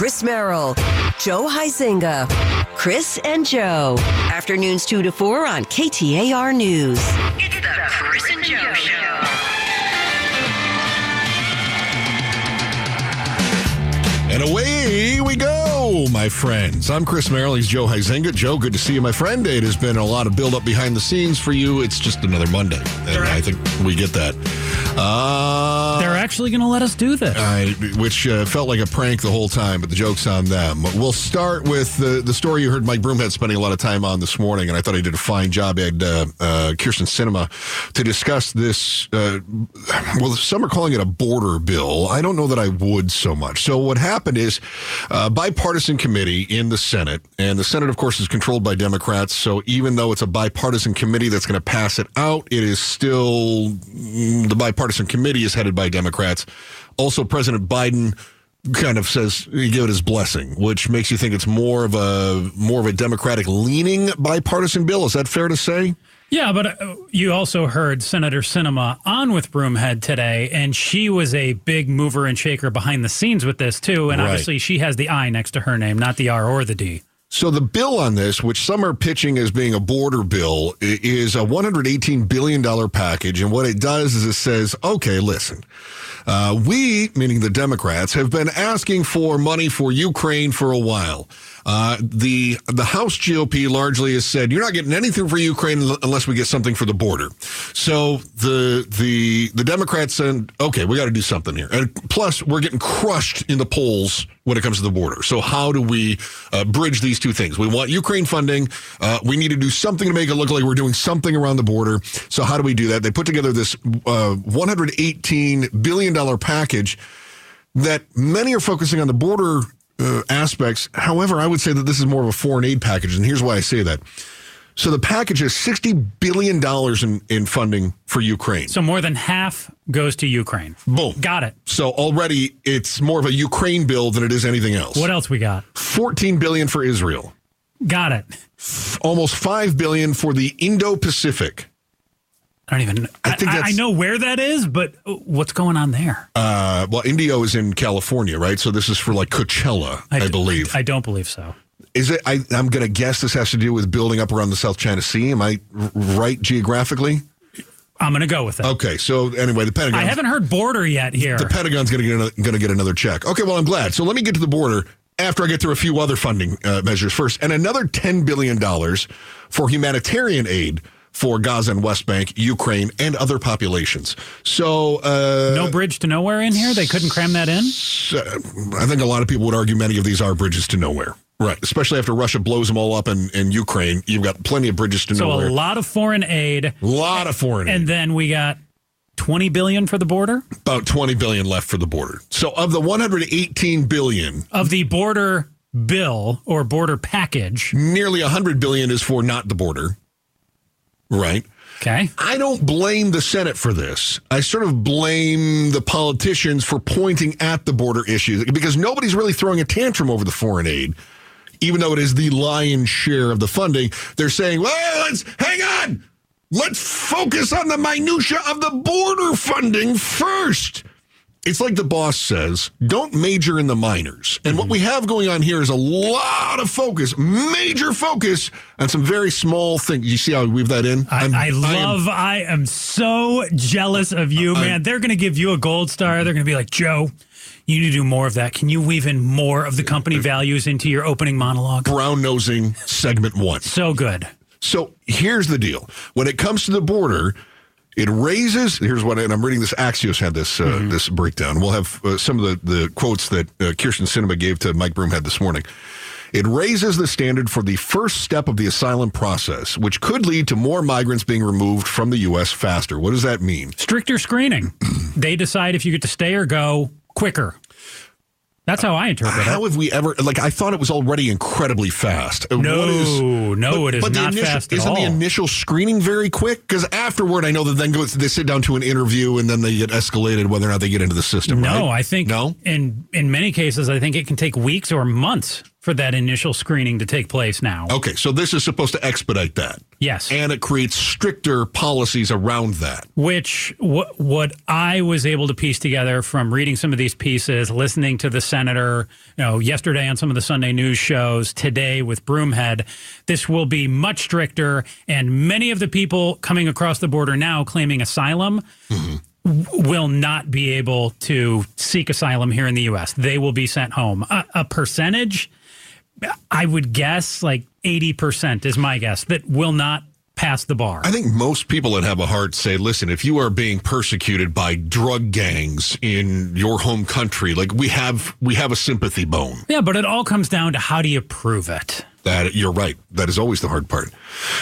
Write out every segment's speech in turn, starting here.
Chris Merrill, Joe Huizenga, Chris and Joe. Afternoons 2 to 4 on KTAR News. My friends. I'm Chris Merrill. He's Joe Huizenga. Joe, good to see you, my friend. It has been a lot of build up behind the scenes for you. It's just another Monday. And I think we get that. Uh, They're actually going to let us do this. I, which uh, felt like a prank the whole time, but the joke's on them. We'll start with the, the story you heard Mike Broomhead spending a lot of time on this morning, and I thought he did a fine job. at uh, uh, Kyrsten Sinema to discuss this. Uh, well, some are calling it a border bill. I don't know that I would so much. So, what happened is a committee in the Senate, and the Senate, of course, is controlled by Democrats. So, even though it's a bipartisan committee that's going to pass it out, it is still mm, the bipartisan committee is headed by Democrats. Also, President Biden kind of says he gave it his blessing, which makes you think it's more of a more of a Democratic leaning bipartisan bill. Is that fair to say? Yeah, but uh, you also heard Senator Sinema on with Broomhead today, and she was a big mover and shaker behind the scenes with this too. And Right. obviously, she has the I next to her name, not the R or the D. So the bill on this, which some are pitching as being a border bill, is a 118 billion dollar package, and what it does is it says, okay, listen. Uh, we, meaning the Democrats, have been asking for money for Ukraine for a while. Uh, the the House GOP largely has said you're not getting anything for Ukraine unless we get something for the border. So the the the Democrats said, okay, we got to do something here. And plus, we're getting crushed in the polls when it comes to the border. So how do we uh, bridge these two things? We want Ukraine funding. Uh, we need to do something to make it look like we're doing something around the border. So how do we do that? They put together this uh, 118 billion dollar package that many are focusing on the border uh, aspects. However, I would say that this is more of a foreign aid package, and here's why I say that. So the package has sixty billion dollars in, in funding for Ukraine. So more than half goes to Ukraine. Boom. Got it. So already it's more of a Ukraine bill than it is anything else. What else we got? Fourteen billion for Israel. Got it. Almost five billion for the Indo-Pacific. I don't even. I I, think I, I know where that is, but what's going on there? Uh, well, Indio is in California, right? So this is for like Coachella, I believe. I don't believe so. Is it? I, I'm going to guess this has to do with building up around the South China Sea. Am I right geographically? I'm going to go with it. Okay. So anyway, the Pentagon. I haven't heard border yet here. The Pentagon's going to get another, going to get another check. Okay. Well, I'm glad. So let me get to the border after I get through a few other funding uh, measures first, and another 10 billion dollars for humanitarian aid for Gaza and West Bank, Ukraine, and other populations. So uh, no bridge to nowhere in here. They couldn't cram that in. I think a lot of people would argue many of these are bridges to nowhere. Right, especially after Russia blows them all up in, in Ukraine, you've got plenty of bridges to So nowhere. So a lot of foreign aid, A lot of foreign aid. and then we got 20 billion for the border about 20 billion left for the border. So of the 118 billion, of the border bill or border package. nearly 100 billion is for not the border. Right? Okay. I don't blame the Senate for this. I sort of blame the politicians for pointing at the border issues because nobody's really throwing a tantrum over the foreign aid, even though it is the lion's share of the funding. They're saying, well, let's hang on. Let's focus on the minutia of the border funding first. It's like the boss says, don't major in the minors. And what mm-hmm. we have going on here is a lot of focus, major focus on some very small things. You see how I weave that in? I, I'm- I am- love, I am so jealous of you, man. They're going to give you a gold star. They're going to be like, Joe, you need to do more of that. Can you weave in more of the company values into your opening monologue? brown nosing segment one. So good. So here's the deal: when it comes to the border, it raises. Here's what, and I'm reading this. Axios had this uh, this breakdown. We'll have uh, some of the the quotes that uh, Kyrsten Sinema gave to Mike Broomhead this morning. It raises the standard for the first step of the asylum process, which could lead to more migrants being removed from the U.S. faster. What does that mean? Stricter screening. they decide if you get to stay or go quicker. That's how I interpret How it. have we ever like? I thought it was already incredibly fast. No, what is- no, it is the not initial, fast at all. Isn't the initial screening very quick? Because afterward, I know that then goes they sit down to an interview and then they get escalated whether or not they get into the system. No, right? I think no. in in many cases I think it can take weeks or months. For that initial screening to take place now. Okay, so this is supposed to expedite that. Yes. And it creates stricter policies around that. which what what I was able to piece together from reading some of these pieces, listening to the senator, you know, yesterday on some of the Sunday news shows, today with Broomhead, this will be much stricter, and many of the people coming across the border now claiming asylum. Mm-hmm. w- Will not be able to seek asylum here in the U.S. They will be sent home. A, a percentage, I would guess, like eighty percent is my guess that will not pass the bar. I think most people that have a heart say, listen, if you are being persecuted by drug gangs in your home country, like we have we have a sympathy bone. Yeah, but it all comes down to how do you prove it? That you're right. That is always the hard part.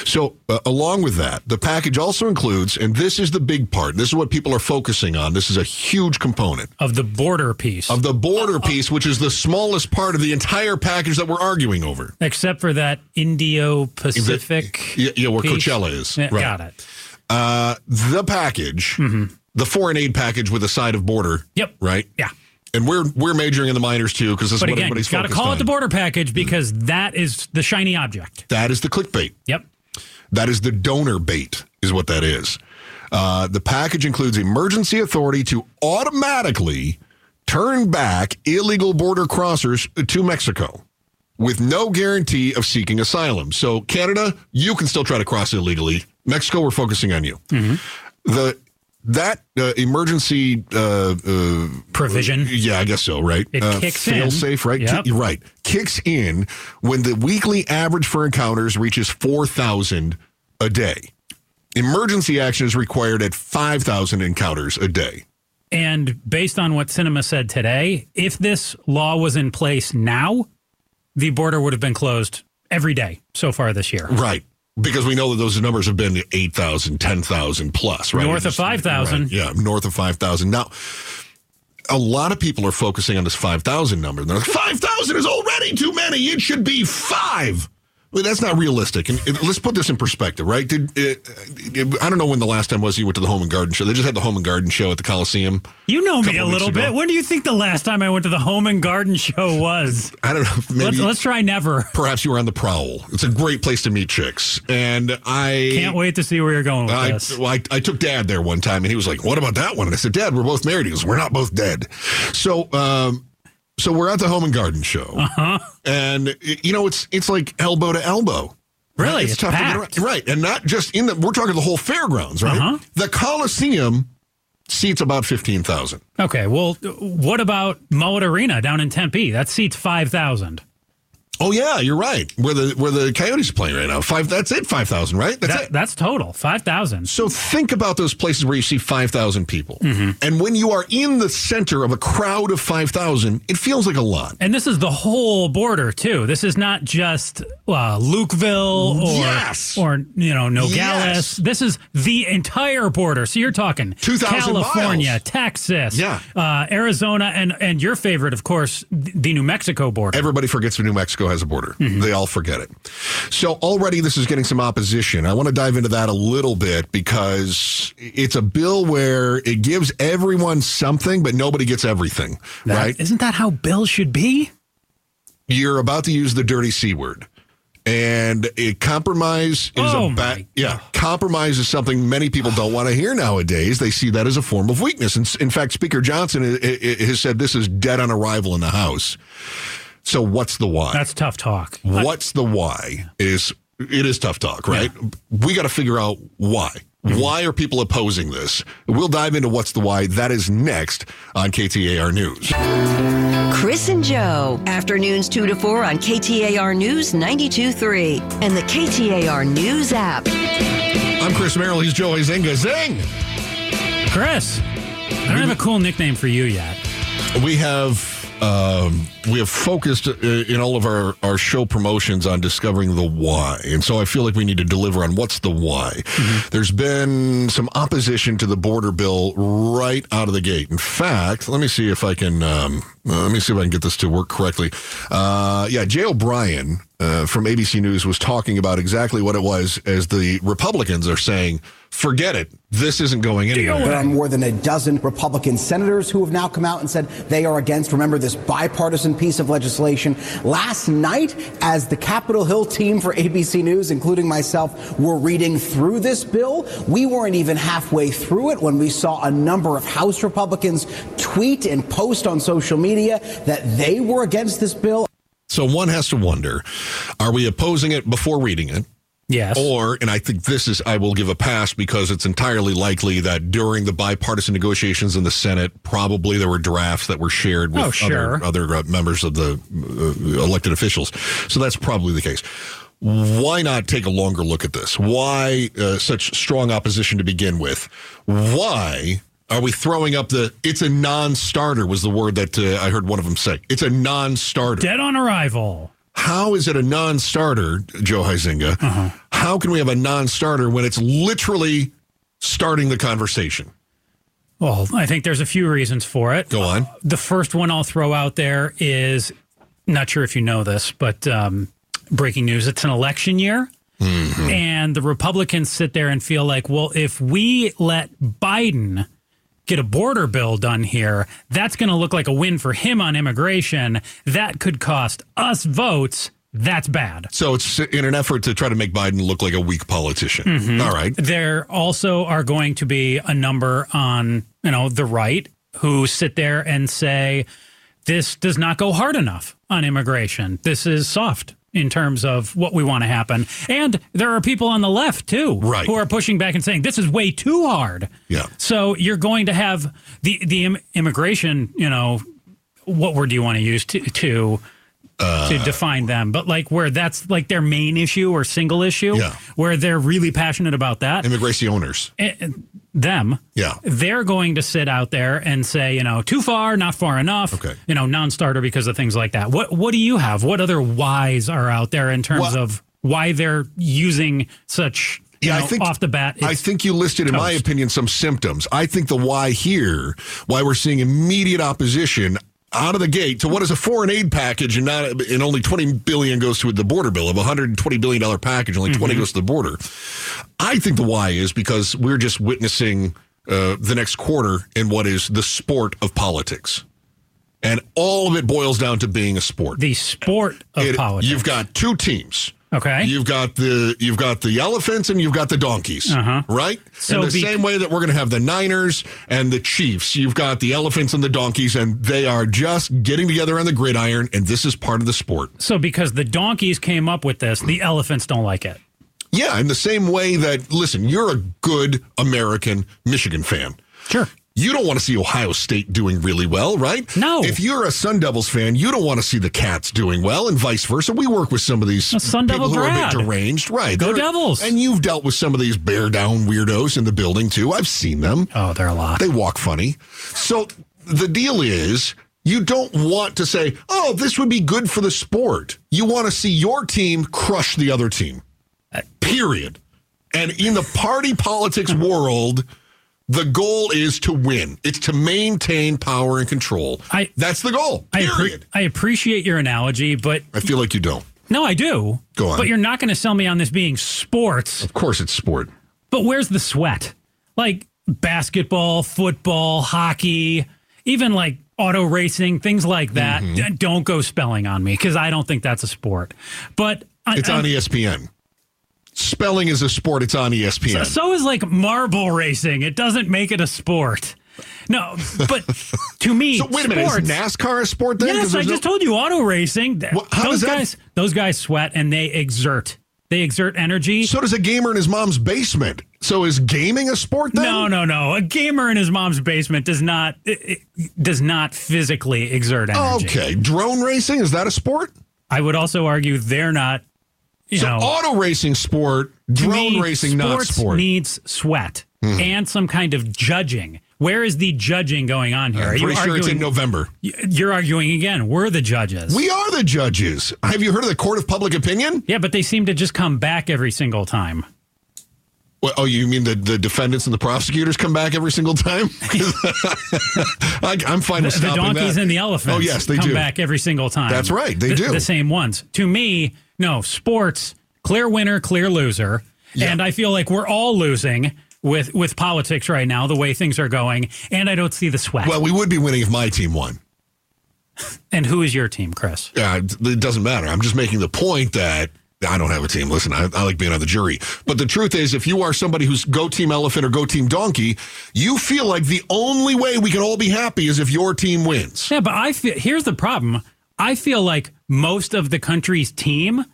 So, uh, along with that, the package also includes, and this is the big part. This is what people are focusing on. This is a huge component Of the border piece, of the border piece, which is the smallest part of the entire package that we're arguing over. except for that Indo Pacific. Yeah, yeah, where piece. Coachella is. Yeah, Right. Got it. Uh, the package, the foreign aid package with a side of border. Yep. Right. Yeah. And we're we're majoring in the minors too because this is But what again, everybody's got to call on. it the border package because that is the shiny object. That is the clickbait. Yep. That is the donor bait, is what that is. Uh, the package includes emergency authority to automatically turn back illegal border crossers to Mexico with no guarantee of seeking asylum. So, Canada, you can still try to cross illegally. Mexico, we're focusing on you. The that uh, emergency uh, uh, Provision. yeah, I guess so, right? It uh, kicks fail in. safe, right? Yep. Ki- right. Kicks in when the weekly average for encounters reaches 4,000 a day. Emergency action is required at 5,000 encounters a day. And based on what Sinema said today, if this law was in place now, the border would have been closed every day so far this year. Right. Because we know that those numbers have been 8,000, 10,000 plus, right? North of 5,000. right, Yeah, north of 5,000. Now, a lot of people are focusing on this 5,000 number. They're like, 5,000 is already too many. It should be five. Well, that's not realistic. And let's put this in perspective, right? Did uh, I don't know when the last time was you went to the Home and Garden show. They just had the Home and Garden show at the Coliseum. You know me a little bit. When do you think the last time I went to the home and garden show was? I don't know. Maybe Let's, let's try never. perhaps you were on the prowl. It's a great place to meet chicks, and I Can't wait to see where you're going with I, this. well, I, I took dad there one time and he was like, what about that one? And I said, dad, we're both married. He goes, we're not both dead. So, um, so we're at the home and garden show Uh-huh. and you know, it's, it's like elbow to elbow. Really? It's, It's tough packed. to get around. Right. And not just in the, we're talking the whole fairgrounds, right? Uh-huh. The Coliseum seats about 15,000. Okay, well, what about Mullet Arena down in Tempe? That seats 5,000. Oh yeah, you're right. Where the, where the Coyotes are playing right now. Five, that's it. 5,000, right? That's That, it. that's total, 5,000. So think about those places where you see 5,000 people. Mm-hmm. And when you are in the center of a crowd of 5,000, it feels like a lot. And this is the whole border, too. This is not just uh, Lukeville or, Yes. or, you know, Nogales. Yes. This is the entire border. So you're talking 2,000 California, miles. Texas, Yeah. uh, Arizona, and, and your favorite, of course, the New Mexico border. Everybody forgets the New Mexico has a border. Mm-hmm. They all forget it. So already this is getting some opposition. I want to dive into that a little bit because it's a bill where it gives everyone something, but nobody gets everything, That- right? Isn't that how bills should be? You're about to use the dirty C word. And it compromise is Oh, a bad yeah. Compromise is something many people don't want to hear nowadays. They see that as a form of weakness. And in fact, Speaker Johnson has said this is dead on arrival in the House. So what's the why? That's tough talk. What's the why is it is tough talk, right? We got to figure out why. Mm-hmm. Why are people opposing this? We'll dive into what's the why. That is next on KTAR News. Chris and Joe, afternoons 2 to 4 on KTAR News 92.3 and the KTAR News app. I'm Chris Merrill. He's Joey Zinga. Zing! Chris, I don't have a cool nickname for you yet. We have um, we have focused uh, in all of our, our show promotions on discovering the why, and so I feel like we need to deliver on what's the why. There's been some opposition to the border bill right out of the gate. In fact, let me see if I can um, Uh, let me see if I can get this to work correctly. Uh, yeah, Jay O'Brien uh, from ABC News was talking about exactly what it was as the Republicans are saying, forget it. This isn't going anywhere. There are more than a dozen Republican senators who have now come out and said they are against, remember, this bipartisan piece of legislation. Last night, as the Capitol Hill team for ABC News, including myself, were reading through this bill, we weren't even halfway through it when we saw a number of House Republicans tweet and post on social media that they were against this bill. So one has to wonder are we opposing it before reading it? Yes. Or, and I think this is, I will give a pass because it's entirely likely that during the bipartisan negotiations in the Senate, probably there were drafts that were shared with Oh, sure. other, other uh, members of the uh, elected officials. So that's probably the case. Why not take a longer look at this? Why uh, such strong opposition to begin with? Why are we throwing up the, it's a non starter, was the word that uh, I heard one of them say. It's a non starter. Dead on arrival. How is it a non-starter, Joe Huizenga? Uh-huh. How can we have a non-starter when it's literally starting the conversation? Well, I think there's a few reasons for it. Go on. The first one I'll throw out there is not sure if you know this, but um, breaking news it's an election year. Mm-hmm. And the Republicans sit there and feel like, well, if we let Biden get a border bill done here, that's going to look like a win for him on immigration. That could cost us votes. That's bad. So it's in an effort to try to make Biden look like a weak politician. Mm-hmm. All right. There also are going to be a number on, you know, the right who sit there and say this does not go hard enough on immigration. This is soft in terms of what we want to happen. And there are people on the left too Right. who are pushing back and saying this is way too hard. Yeah. So you're going to have the the im- immigration, you know, what word do you want to use to to Uh, to define them, but like where that's like their main issue or single issue, Yeah. where they're really passionate about that, Immigration owners. them, Yeah. they're going to sit out there and say, you know, too far, not far enough, Okay. you know, non-starter because of things like that. What what do you have? What other whys are out there in terms of why they're using such you Yeah, know, I think off the bat? I think you listed, in my opinion, some symptoms. I think the why here, why we're seeing immediate opposition out of the gate to what is a foreign aid package and not and only 20 billion goes to the border bill. Of a 120 billion dollar package only 20 Mm-hmm. goes to the border. I think the why is because we're just witnessing uh, the next quarter in what is the sport of politics. And all of it boils down to being a sport. The sport of It- politics. you've got two teams Okay. You've got the you've got the elephants and you've got the donkeys. Uh-huh. Right? So In the be- same way that we're going to have the Niners and the Chiefs, you've got the elephants and the donkeys, and they are just getting together on the gridiron, and this is part of the sport. so because the donkeys came up with this, the elephants don't like it. Yeah, in the same way that listen, you're a good American Michigan fan. Sure. You don't want to see Ohio State doing really well, right? No. If you're a Sun Devils fan, you don't want to see the Cats doing well, and vice versa. We work with some of these A Sun people Devil who are a bit deranged, right? Go They're- Devils. And you've dealt with some of these bear down weirdos in the building too. I've seen them. Oh, they're a lot. They walk funny. So the deal is. You don't want to say, oh, this would be good for the sport. You want to see your team crush the other team. Uh, Period. And in the party politics world, the goal is to win. It's to maintain power and control. I- That's the goal. I, appre- Period. I appreciate your analogy, but I feel like you don't. no, I do. Go on. But you're not going to sell me on this being sports. Of course, it's sport. But where's the sweat? Like basketball, football, hockey, even like auto racing, things like that. Mm-hmm. Don't go spelling on me because I don't think that's a sport. But I- It's on E I'm- ESPN. Spelling is a sport. It's on ESPN. So is like marble racing. It doesn't make it a sport. No, but to me, So wait a minute. sports- Is NASCAR a sport then? Yes, I just no- told you auto racing. Well, how those does that- guys, those guys sweat and they exert. They exert energy. So does a gamer in his mom's basement. So is gaming a sport then? no, no, no. A gamer in his mom's basement does not it, it does not physically exert energy. Okay. Drone racing, is that a sport? I would also argue they're not. You So know, auto racing sport, drone me, racing not sport. Needs sweat mm-hmm. and some kind of judging. Where is the judging going on here? I'm pretty sure it's in arguing? November. You're arguing again. We're the judges. We are the judges. Have you heard of the court of public opinion? yeah, but they seem to just come back every single time. Well, oh, you mean the, the defendants and the prosecutors come back every single time? I, I'm fine with The stopping donkeys that. and the elephants Oh, yes, they come do. back every single time. That's right, they The- do. The same ones. To me, no, sports, clear winner, clear loser. Yeah. And I feel like we're all losing with, with politics right now, the way things are going. And I don't see the sweat. Well, we would be winning if my team won. and who is your team, Chris? Uh, it doesn't matter. I'm just making the point that I don't have a team. Listen, I, I like being on the jury. But the truth is, if you are somebody who's go team elephant or go team donkey, you feel like the only way we can all be happy is if your team wins. Yeah, but I feel here's the problem. I feel like most of the country's team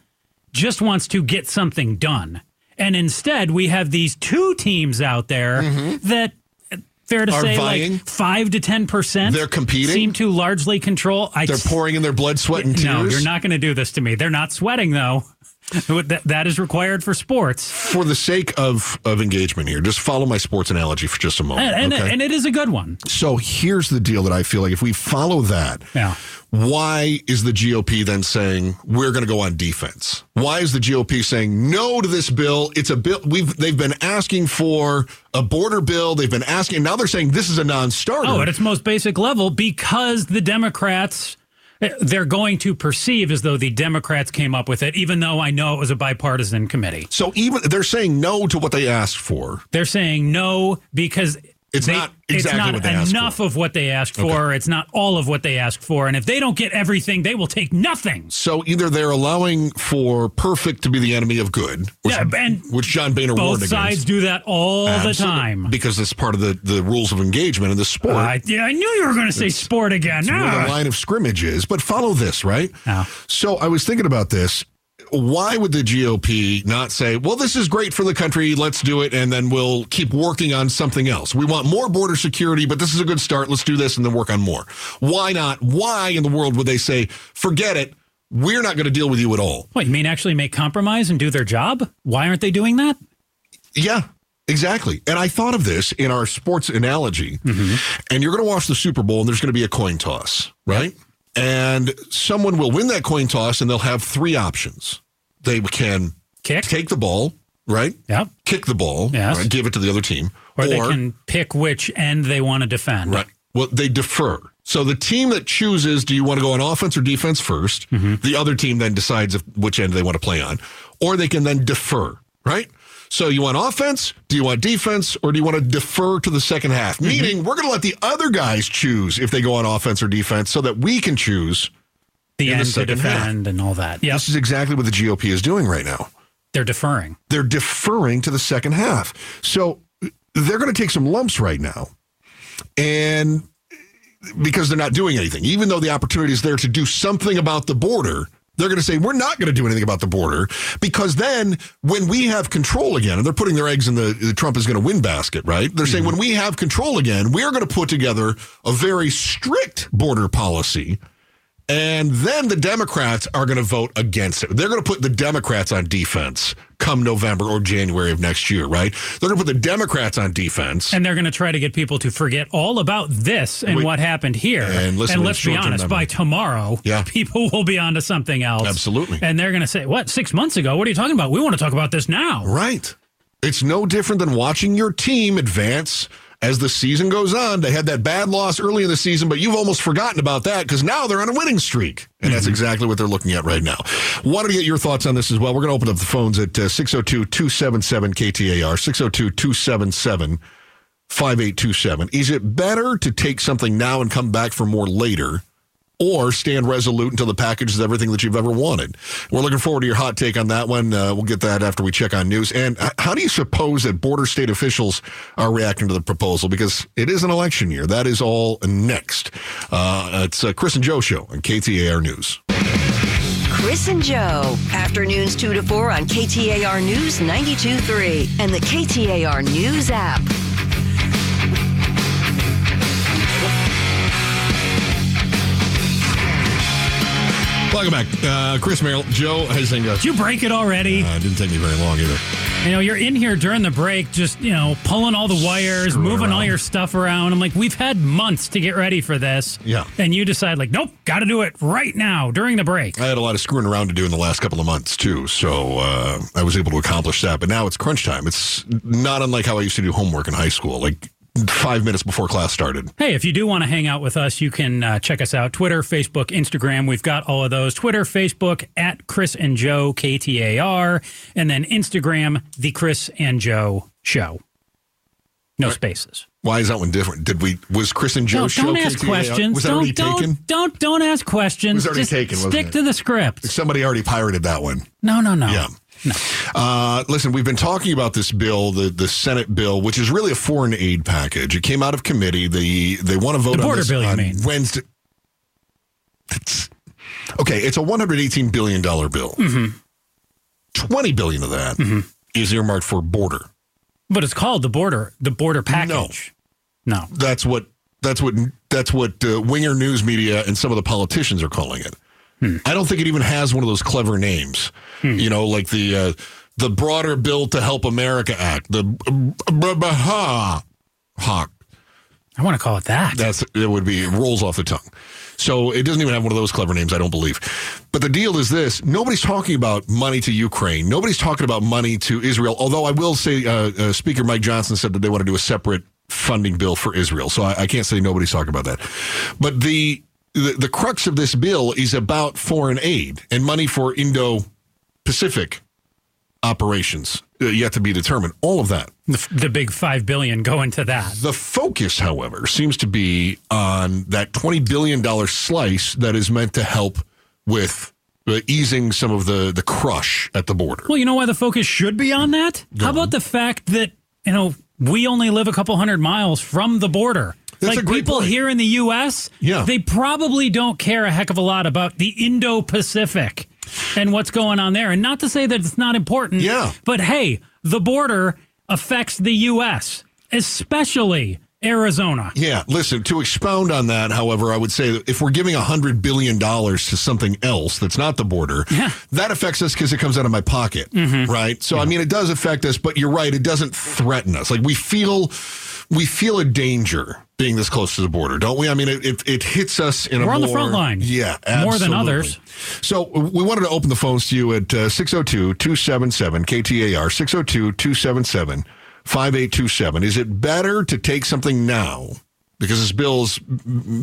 just wants to get something done. And instead, we have these two teams out there that uh, fair to Mm-hmm. Are say vying. like 5 to 10% They're competing. seem to largely control I They're pouring in their blood, sweat, and tears. No, you're not going to do this to me. They're not sweating though. that, that is required for sports. For the sake of, of engagement here, just follow my sports analogy for just a moment. And, and, okay? and it is a good one. so here's the deal that I feel like if we follow that, Yeah. why is the GOP then saying we're going to go on defense? Why is the GOP saying no to this bill? It's a bill we've they've been asking for a border bill. They've been asking. Now they're saying this is a non-starter. Oh, at its most basic level, because the Democrats, they're going to perceive as though the Democrats came up with it, even though I know it was a bipartisan committee. so even they're saying no to what they asked for. They're saying no because It's they- not exactly it's not what they asked enough of what they asked for. It's not all of what they asked for. And if they don't get everything, they will take nothing. So either they're allowing for perfect to be the enemy of good, which, Yeah, and which John Boehner warned Both against. sides do that all the time. because it's part of the, the rules of engagement in the sport. I, yeah, I knew you were going to say sport again. where Ah. the line of scrimmage is. But follow this, right? Yeah. So I was thinking about this. Why would the GOP not say, well, this is great for the country, let's do it, and then we'll keep working on something else? We want more border security, but this is a good start. Let's do this and then work on more. Why not? Why in the world would they say, forget it, we're not going to deal with you at all? What, you mean actually make compromise and do their job? Why aren't they doing that? Yeah, exactly. And I thought of this in our sports analogy. Mm-hmm. And you're going to watch the Super Bowl, and there's going to be a coin toss, right? And someone will win that coin toss, and they'll have three options. They can Kick? take the ball, right? Yep. Kick the ball, Yes. right? give it to the other team, Or, they can pick which end they want to defend. Right. Well, they defer. So the team that chooses, do you want to go on offense or defense 1st Mm-hmm. The other team then decides if, which end they want to play on, or they can then defer. Right. So you want offense? Do you want defense, or do you want to defer to the second half? Mm-hmm. Meaning, we're going to let the other guys choose if they go on offense or defense, so that we can choose. The In the end to second half. defend and all that. Yes, This is exactly what the GOP is doing right now. they're deferring. they're deferring to the second half. So they're going to take some lumps right now. And because they're not doing anything, even though the opportunity is there to do something about the border, they're going to say, we're not going to do anything about the border because then when we have control again, and they're putting their eggs in the, the Trump is going to win basket, right? They're saying mm-hmm. when we have control again, we're going to put together a very strict border policy and then the Democrats are going to vote against it. They're going to put the Democrats on defense come November or January of next year, right? They're going to put the Democrats on defense. And they're going to try to get people to forget all about this and Wait. what happened here. And listen to let's be honest, by tomorrow, Yeah. people will be on to something else. Absolutely. And they're going to say, what, six months ago? What are you talking about? We want to talk about this now. right. It's no different than watching your team advance as the season goes on. They had that bad loss early in the season, but you've almost forgotten about that because now they're on a winning streak. And that's exactly what they're looking at right now. Wanted to get your thoughts on this as well. We're going to open up the phones at uh, 602 277 KTAR, 602 277 5827. Is it better to take something now and come back for more later? Or stand resolute until the package is everything that you've ever wanted. We're looking forward to your hot take on that one. Uh, we'll get that after we check on news. And how do you suppose that border state officials are reacting to the proposal? Because it is an election year. That is all next. Uh, it's uh, Chris and Joe show on KTAR News. Chris and Joe, afternoons 2 to 4 on KTAR News 92.3 and the KTAR News app. Welcome back. Uh, Chris Merrill, Joe Huizenga. Did you break it already? Uh, didn't take me very long either. You know, you're in here during the break, just, you know, pulling all the wires, Screwing moving all your stuff around. I'm like, we've had months to get ready for this. Yeah. And you decide, like, nope, got to do it right now during the break. I had a lot of screwing around to do in the last couple of months too, so uh, I was able to accomplish that. But now it's crunch time. It's not unlike how I used to do homework in high school, like five minutes before class started. Hey, if you do want to hang out with us, you can uh, check us out Twitter, Facebook, Instagram. We've got all of those. Twitter, Facebook, at Chris and Joe, KTAR. And then Instagram, The Chris and Joe Show. No spaces. Why is that one different? Did we? Was Chris and Joe No, show? don't ask KTAR? questions. Was that don't, already don't, taken? Don't, don't ask questions. was already Just taken, Stick it? to the script. Somebody already pirated that one. No, no, no. Yeah. Uh, listen, we've been talking about this bill, the, the Senate bill, which is really a foreign aid package. It came out of committee. They they want to vote The on border this bill, you on mean. Wednesday. It's, okay, it's a one hundred eighteen billion dollar bill. Mm-hmm. Twenty billion of that is earmarked for border. But it's called the border, the border package. No. That's what that's what that's what uh, Winger News Media and some of the politicians are calling it. I don't think it even has one of those clever names. You know, like the uh, the Broader Bill to Help America Act. The ha hawk. I want to call it that. That's it would be it rolls off the tongue. So it doesn't even have one of those clever names, I don't believe. But the deal is this: nobody's talking about money to Ukraine. Nobody's talking about money to Israel. Although I will say, uh, uh, Speaker Mike Johnson said that they want to do a separate funding bill for Israel. So I, I can't say nobody's talking about that. But the, the the crux of this bill is about foreign aid and money for Indo-Pacific operations uh, yet to be determined. All of that. the, the big five billion going to that. The focus, however, seems to be on that $20 billion slice that is meant to help with uh, easing some of the, the crush at the border. Well, you know why the focus should be on that? How about the fact that, you know, we only live a couple hundred miles from the border? That's like people point. here in the U.S., Yeah. they probably don't care a heck of a lot about the Indo Pacific and what's going on there. And not to say that it's not important, Yeah. but hey, the border affects the U.S., especially Arizona. Yeah, listen, to expound on that, however, I would say that if we're giving $100 billion to something else that's not the border, Yeah. that affects us because it comes out of my pocket, mm-hmm. right? So, I mean, it does affect us, but you're right, it doesn't threaten us. Like, we feel. We feel a danger being this close to the border, don't we? I mean, it, it, it hits us in a We're on the front line. Yeah, More than others. So we wanted to open the phones to you at uh, 602-277-KTAR, 602-277-5827. Is it better to take something now because this bill's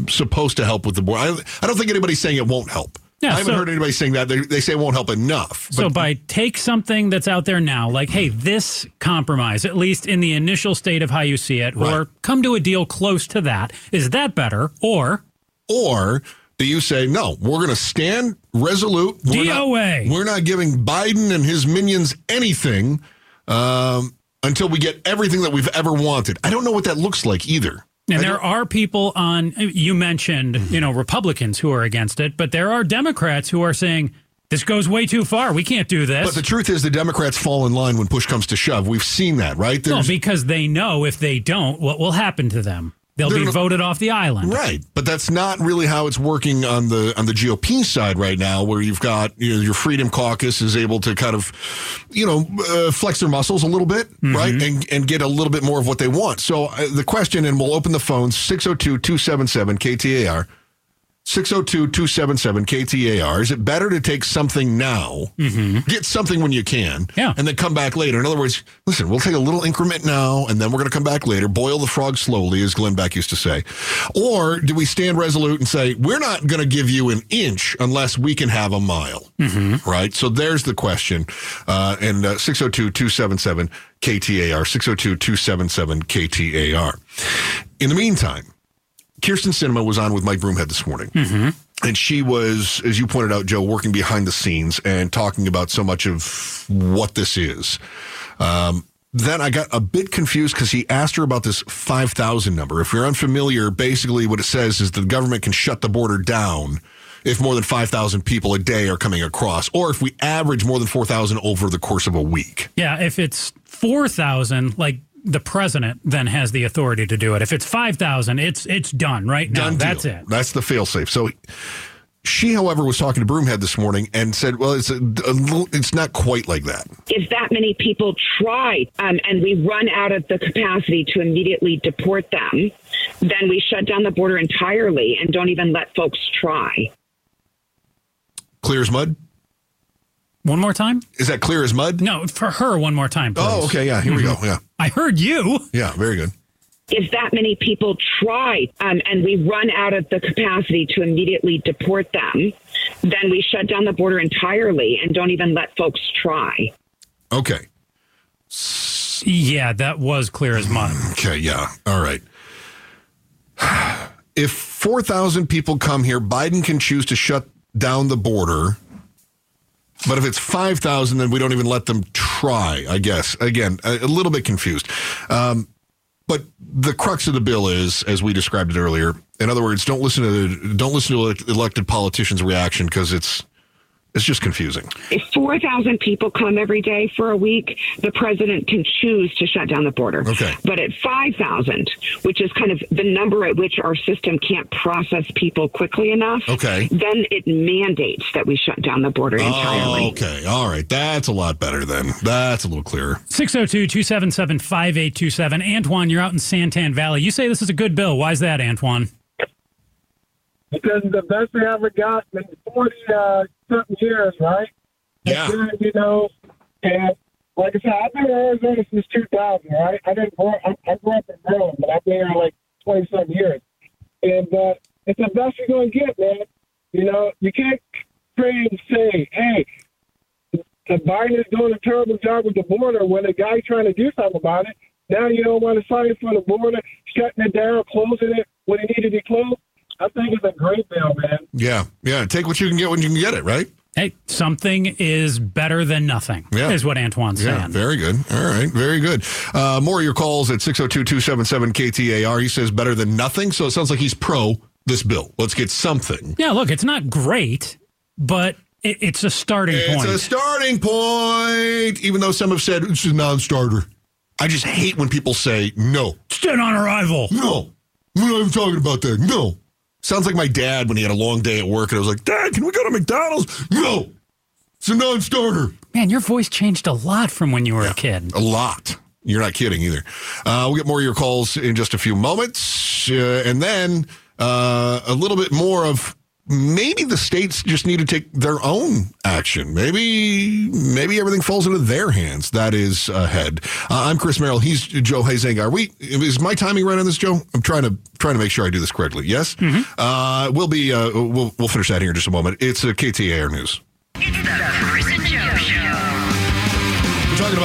supposed to help with the border? I, I don't think anybody's saying it won't help. Yeah, I haven't so- heard anybody saying that. They, they say it won't help enough. So by take something that's out there now, like, hey, this compromise, at least in the initial state of how you see it, Right. or come to a deal close to that, is that better? Or Or do you say, no, we're going to stand resolute. We're not- DOA. we're not giving Biden and his minions anything um, until we get everything that we've ever wanted. I don't know what that looks like either. And there are people on you mentioned, you know, Republicans who are against it, but there are Democrats who are saying this goes way too far. We can't do this. But the truth is, the Democrats fall in line when push comes to shove. We've seen that, right? Well, There's, because they know if they don't, what will happen to them? They'll They're be gonna- voted off the island. right, but that's not really how it's working on the on the GOP side right now, where you've got you know, your Freedom Caucus is able to kind of, you know, uh, flex their muscles a little bit, right, and and get a little bit more of what they want. So uh, the question, and we'll open the phones 602-277 KTAR. 602-277-KTAR. Is it better to take something now, get something when you can, Yeah. and then come back later? In other words, listen, we'll take a little increment now, and then we're going to come back later, boil the frog slowly, as Glenn Beck used to say. Or do we stand resolute and say, we're not going to give you an inch unless we can have a mile? Right? So there's the question. Uh, and uh, 602-277-KTAR, 602-277-KTAR. In the meantime, Kyrsten Sinema was on with Mike Broomhead this morning. And she was, as you pointed out, Joe, working behind the scenes and talking about so much of what this is. Um, then I got a bit confused because he asked her about this 5,000 number. If you're unfamiliar, basically what it says is the government can shut the border down if more than 5,000 people a day are coming across, or if we average more than 4,000 over the course of a week. Yeah, if it's 4,000, like the president then has the authority to do it. If it's 5,000, it's it's done right now. Done That's it. That's the failsafe. So She, however, was talking to Broomhead this morning and said, "Well, it's a, a little, it's not quite like that." if that many people try um, and we run out of the capacity to immediately deport them, then we shut down the border entirely and don't even let folks try. Clear as mud. One more time? Is that clear as mud? No, for her, one more time. Please. Oh, okay. Yeah. Here we go. Yeah. I heard you. Yeah. Very good. If that many people try um, and we run out of the capacity to immediately deport them, then we shut down the border entirely and don't even let folks try. Okay. Yeah, that was clear as mud. Okay. Yeah. All right. If 4,000 people come here, Biden can choose to shut down the border. But if it's 5,000, then we don't even let them try, I guess. Again, a, a little bit confused. Um, but the crux of the bill is, as we described it earlier, in other words, don't listen to the, don't listen to elect- elected politicians' reaction because it's it's just confusing. If 4,000 people come every day for a week, the president can choose to shut down the border. Okay. But at 5,000, which is kind of the number at which our system can't process people quickly enough, Okay. then it mandates that we shut down the border oh, entirely. Oh, okay. All right. That's a lot better then. That's a little clearer. 602 277 5827. Antoine, you're out in Santan Valley. You say this is a good bill. Why is that, Antoine? Because the best we ever got in 40 uh, something years, right? Yeah. Then, you know, and like I said, I've been in Arizona since 2000, right? I didn't grow, I, I grew up in Maryland, but I've been here like 20 something years. And uh, it's the best you're going to get, man. You know, you can't pray and say, hey, the Biden is doing a terrible job with the border when the guy's trying to do something about it. Now you don't want to fight for the border, shutting it down, closing it when it needed to be closed. I think it's a great bill, man. Yeah. Yeah. Take what you can get when you can get it, right? Hey, something is better than nothing, Yeah. is what Antoine's Yeah, saying. very good. All right, very good. Uh, more of your calls at 602-277-KTAR. He says better than nothing, so it sounds like he's pro this bill. Let's get something. Yeah, look, it's not great, but it, it's a starting It's point. It's a starting point, even though some have said it's a non-starter. I just hate when people say no. It's dead on arrival. No. We're not even talking about that. No. Sounds like my dad when he had a long day at work and I was like, Dad, can we go to McDonald's? No. It's a non-starter. Man, your voice changed a lot from when you were a kid. A lot. You're not kidding either. Uh, we'll get more of your calls in just a few moments. Uh, and then uh, a little bit more of maybe the states just need to take their own action. Maybe maybe everything falls into their hands. That is ahead. Uh, I'm Chris Merrill. He's Joe Huizenga. Are we? Is my timing right on this, Joe? I'm trying to trying to make sure I do this correctly. Yes. Uh, we'll be. Uh, we'll we'll finish that here in just a moment. It's a KTAR news.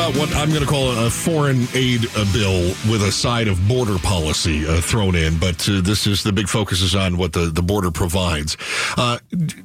What I'm going to call a foreign aid uh, bill with a side of border policy uh, thrown in, but uh, this is the big focus is on what the, the border provides. Uh,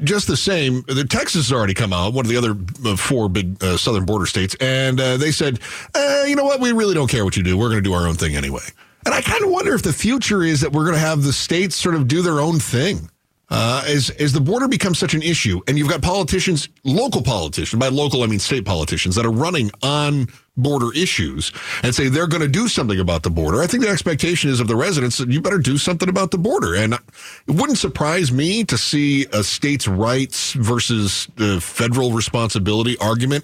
just the same, the Texas has already come out, one of the other uh, four big uh, southern border states, and uh, they said, uh, you know what, we really don't care what you do. We're going to do our own thing anyway. And I kind of wonder if the future is that we're going to have the states sort of do their own thing. Uh, as as the border becomes such an issue, and you've got politicians, local politicians, by local I mean state politicians, that are running on border issues and say they're going to do something about the border. I think the expectation is of the residents that you better do something about the border, and it wouldn't surprise me to see a states' rights versus the federal responsibility argument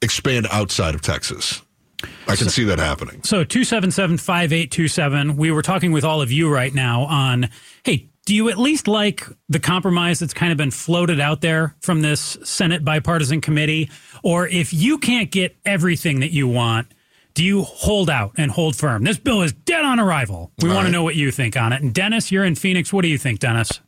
expand outside of Texas. I can see that happening. So 277 5827. We were talking with all of you right now on hey, do you at least like the compromise that's kind of been floated out there from this Senate bipartisan committee? Or if you can't get everything that you want, do you hold out and hold firm? This bill is dead on arrival. We All want right. to know what you think on it. And Dennis, you're in Phoenix. What do you think, Dennis?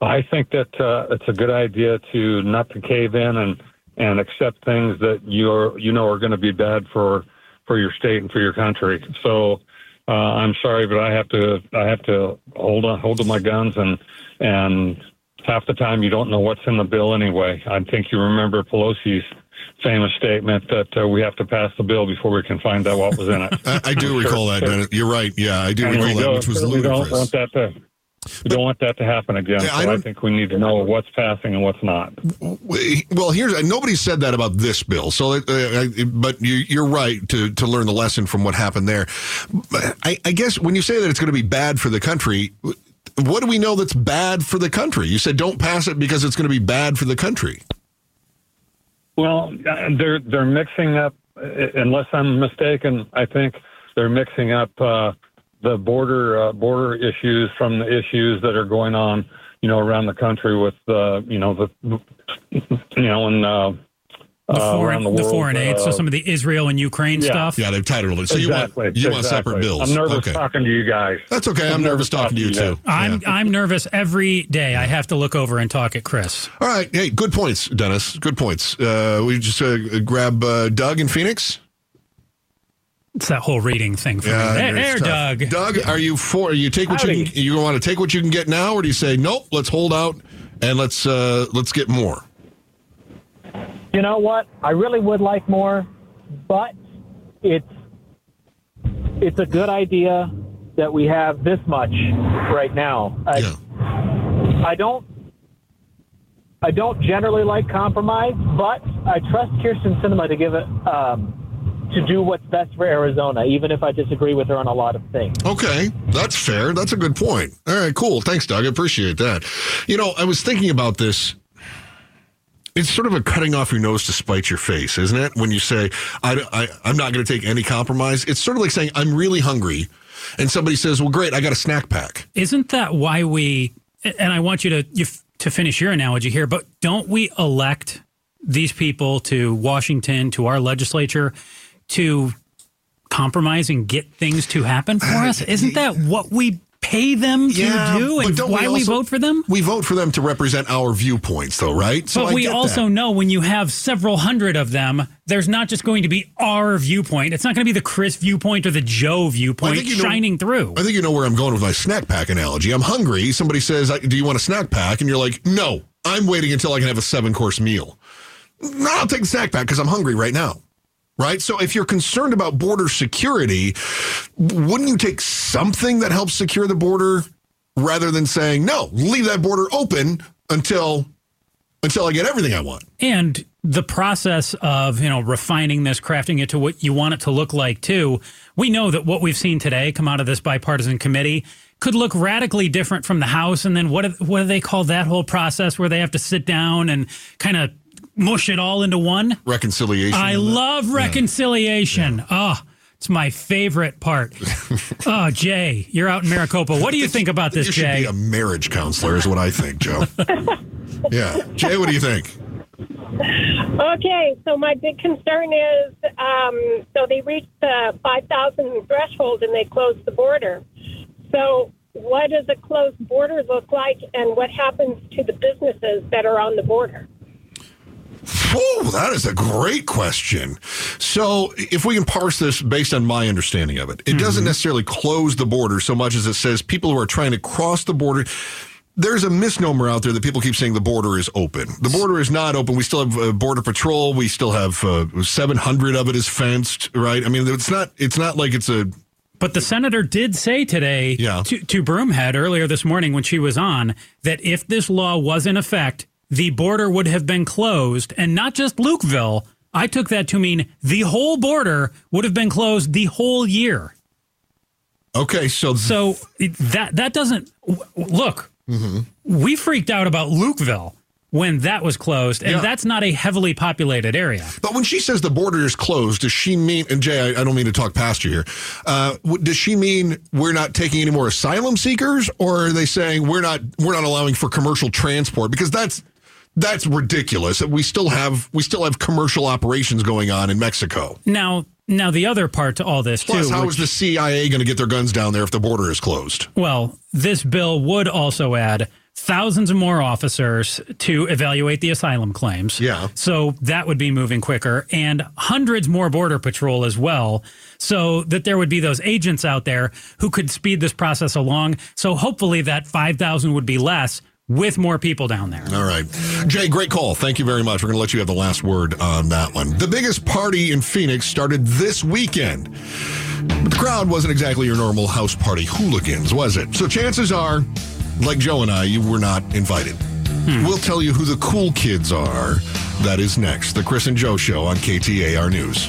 I think that uh, it's a good idea to not to cave in and and accept things that you're you know are going to be bad for for your state and for your country. So uh, I'm sorry, but I have to I have to hold on hold to my guns and and half the time you don't know what's in the bill anyway. I think you remember Pelosi's famous statement that uh, we have to pass the bill before we can find out what was in it. I, I do recall that. Dennis. You're right. Yeah, I do And recall that, which was we don't ludicrous. want that to. We don't want that to happen again. Yeah, I so I, think we need to know what's passing and what's not. Well, here's nobody said that about this bill. So, uh, I- but you, you're right to to learn the lesson from what happened there. I, I guess when you say that it's going to be bad for the country, what do we know that's bad for the country? You said don't pass it because it's going to be bad for the country. Well, uh, they're they're mixing up. uh, Unless I'm mistaken, I think they're mixing up uh, the border uh, border issues from the issues that are going on, you know, around the country with uh, you know the you know and uh, The uh, foreign, around the the foreign aid, so uh, some of the Israel and Ukraine yeah. stuff. Yeah, they've tied it all. So exactly, you want you want separate bills? I'm nervous okay, talking to you guys. that's okay. I'm, nervous talking to you too. I'm I'm nervous every day. I have to look over and talk at Chris. All right. Hey, good points, Dennis. Good points. Uh, we just uh, grab uh, Doug in Phoenix. It's that whole reading thing for me. There, there, it's. Doug. Doug, are you for? You take what you can, you want to take what you can get now, or do you say nope? Let's hold out and let's uh, let's get more. You know what? I really would like more, but it's it's a good idea that we have this much right now. I, Yeah. I don't I don't generally like compromise, but I trust Kyrsten Sinema to give it um, to do what's best for Arizona, even if I disagree with her on a lot of things. Okay, that's fair. That's a good point. All right, cool. Thanks, Doug. I appreciate that. You know, I was thinking about this. It's sort of a cutting off your nose to spite your face, isn't it? When you say, I, I, I'm not going to take any compromise. It's sort of like saying, I'm really hungry. And somebody says, Well, great, I got a snack pack. Isn't that why we? And I want you to you, to finish your analogy here, but don't we elect these people to Washington to our legislature to compromise and get things to happen for us? Isn't that what we pay them to do, and why we, also- vote for them? We vote for them to represent our viewpoints, though, right? So But I we also that. know when you have several hundred of them, there's not just going to be our viewpoint. It's not going to be the Chris viewpoint or the Joe viewpoint think you know- shining through. I think you know where I'm going with my snack pack analogy. I'm hungry. Somebody says, "Do you want a snack pack?" And you're like, "No, I'm waiting until I can have a seven course meal." No, I'll take the snack pack because I'm hungry right now. Right. So if you're concerned about border security, wouldn't you take something that helps secure the border rather than saying, "No, leave that border open until until I get everything I want"? And the process of, you know, refining this, crafting it to what you want it to look like too. We know that what we've seen today come out of this bipartisan committee could look radically different from the House. And then what what do they call that whole process where they have to sit down and kind of mush it all into one? Reconciliation. I and that. love reconciliation. Oh, it's my favorite part. oh, Jay, you're out in Maricopa. What do you think about this, You should Jay? be a marriage counselor, is what I think, Joe. yeah, Jay, what do you think? Okay, so my big concern is um, so they reached the 5,000 threshold and they closed the border. So, what does a closed border look like, and what happens to the businesses that are on the border? Oh, that is a great question. So, if we can parse this based on my understanding of it, it doesn't necessarily close the border so much as it says people who are trying to cross the border. There's a misnomer out there that people keep saying the border is open. The border is not open. We still have uh, border patrol. We still have uh, 700 of it is fenced, right? I mean, it's not. It's not like it's a But the senator did say today Yeah. to, to Broomhead earlier this morning when she was on that if this law was in effect, the border would have been closed, and not just Lukeville. I took that to mean the whole border would have been closed the whole year. okay. So, So that that doesn't look. We freaked out about Lukeville when that was closed, and Yeah. that's not a heavily populated area. But when she says the border is closed, does she mean, and Jay, I, I don't mean to talk past you here, uh, does she mean we're not taking any more asylum seekers, or are they saying we're not we're not allowing for commercial transport? Because that's that's ridiculous. We still have we still have commercial operations going on in Mexico. Now, now the other part to all this Plus, too. how which- is the CIA going to get their guns down there if the border is closed? Well, this bill would also add thousands of more officers to evaluate the asylum claims. Yeah. So that would be moving quicker and hundreds more border patrol as well. So that there would be those agents out there who could speed this process along. So hopefully that 5,000 would be less with more people down there. All right. Jay, great call. Thank you very much. We're going to let you have the last word on that one. The biggest party in Phoenix started this weekend. But the crowd wasn't exactly your normal house party hooligans, was it? So chances are, like Joe and I, you were not invited. Hmm. We'll tell you who the cool kids are. That is next. The Chris and Joe Show on KTAR News.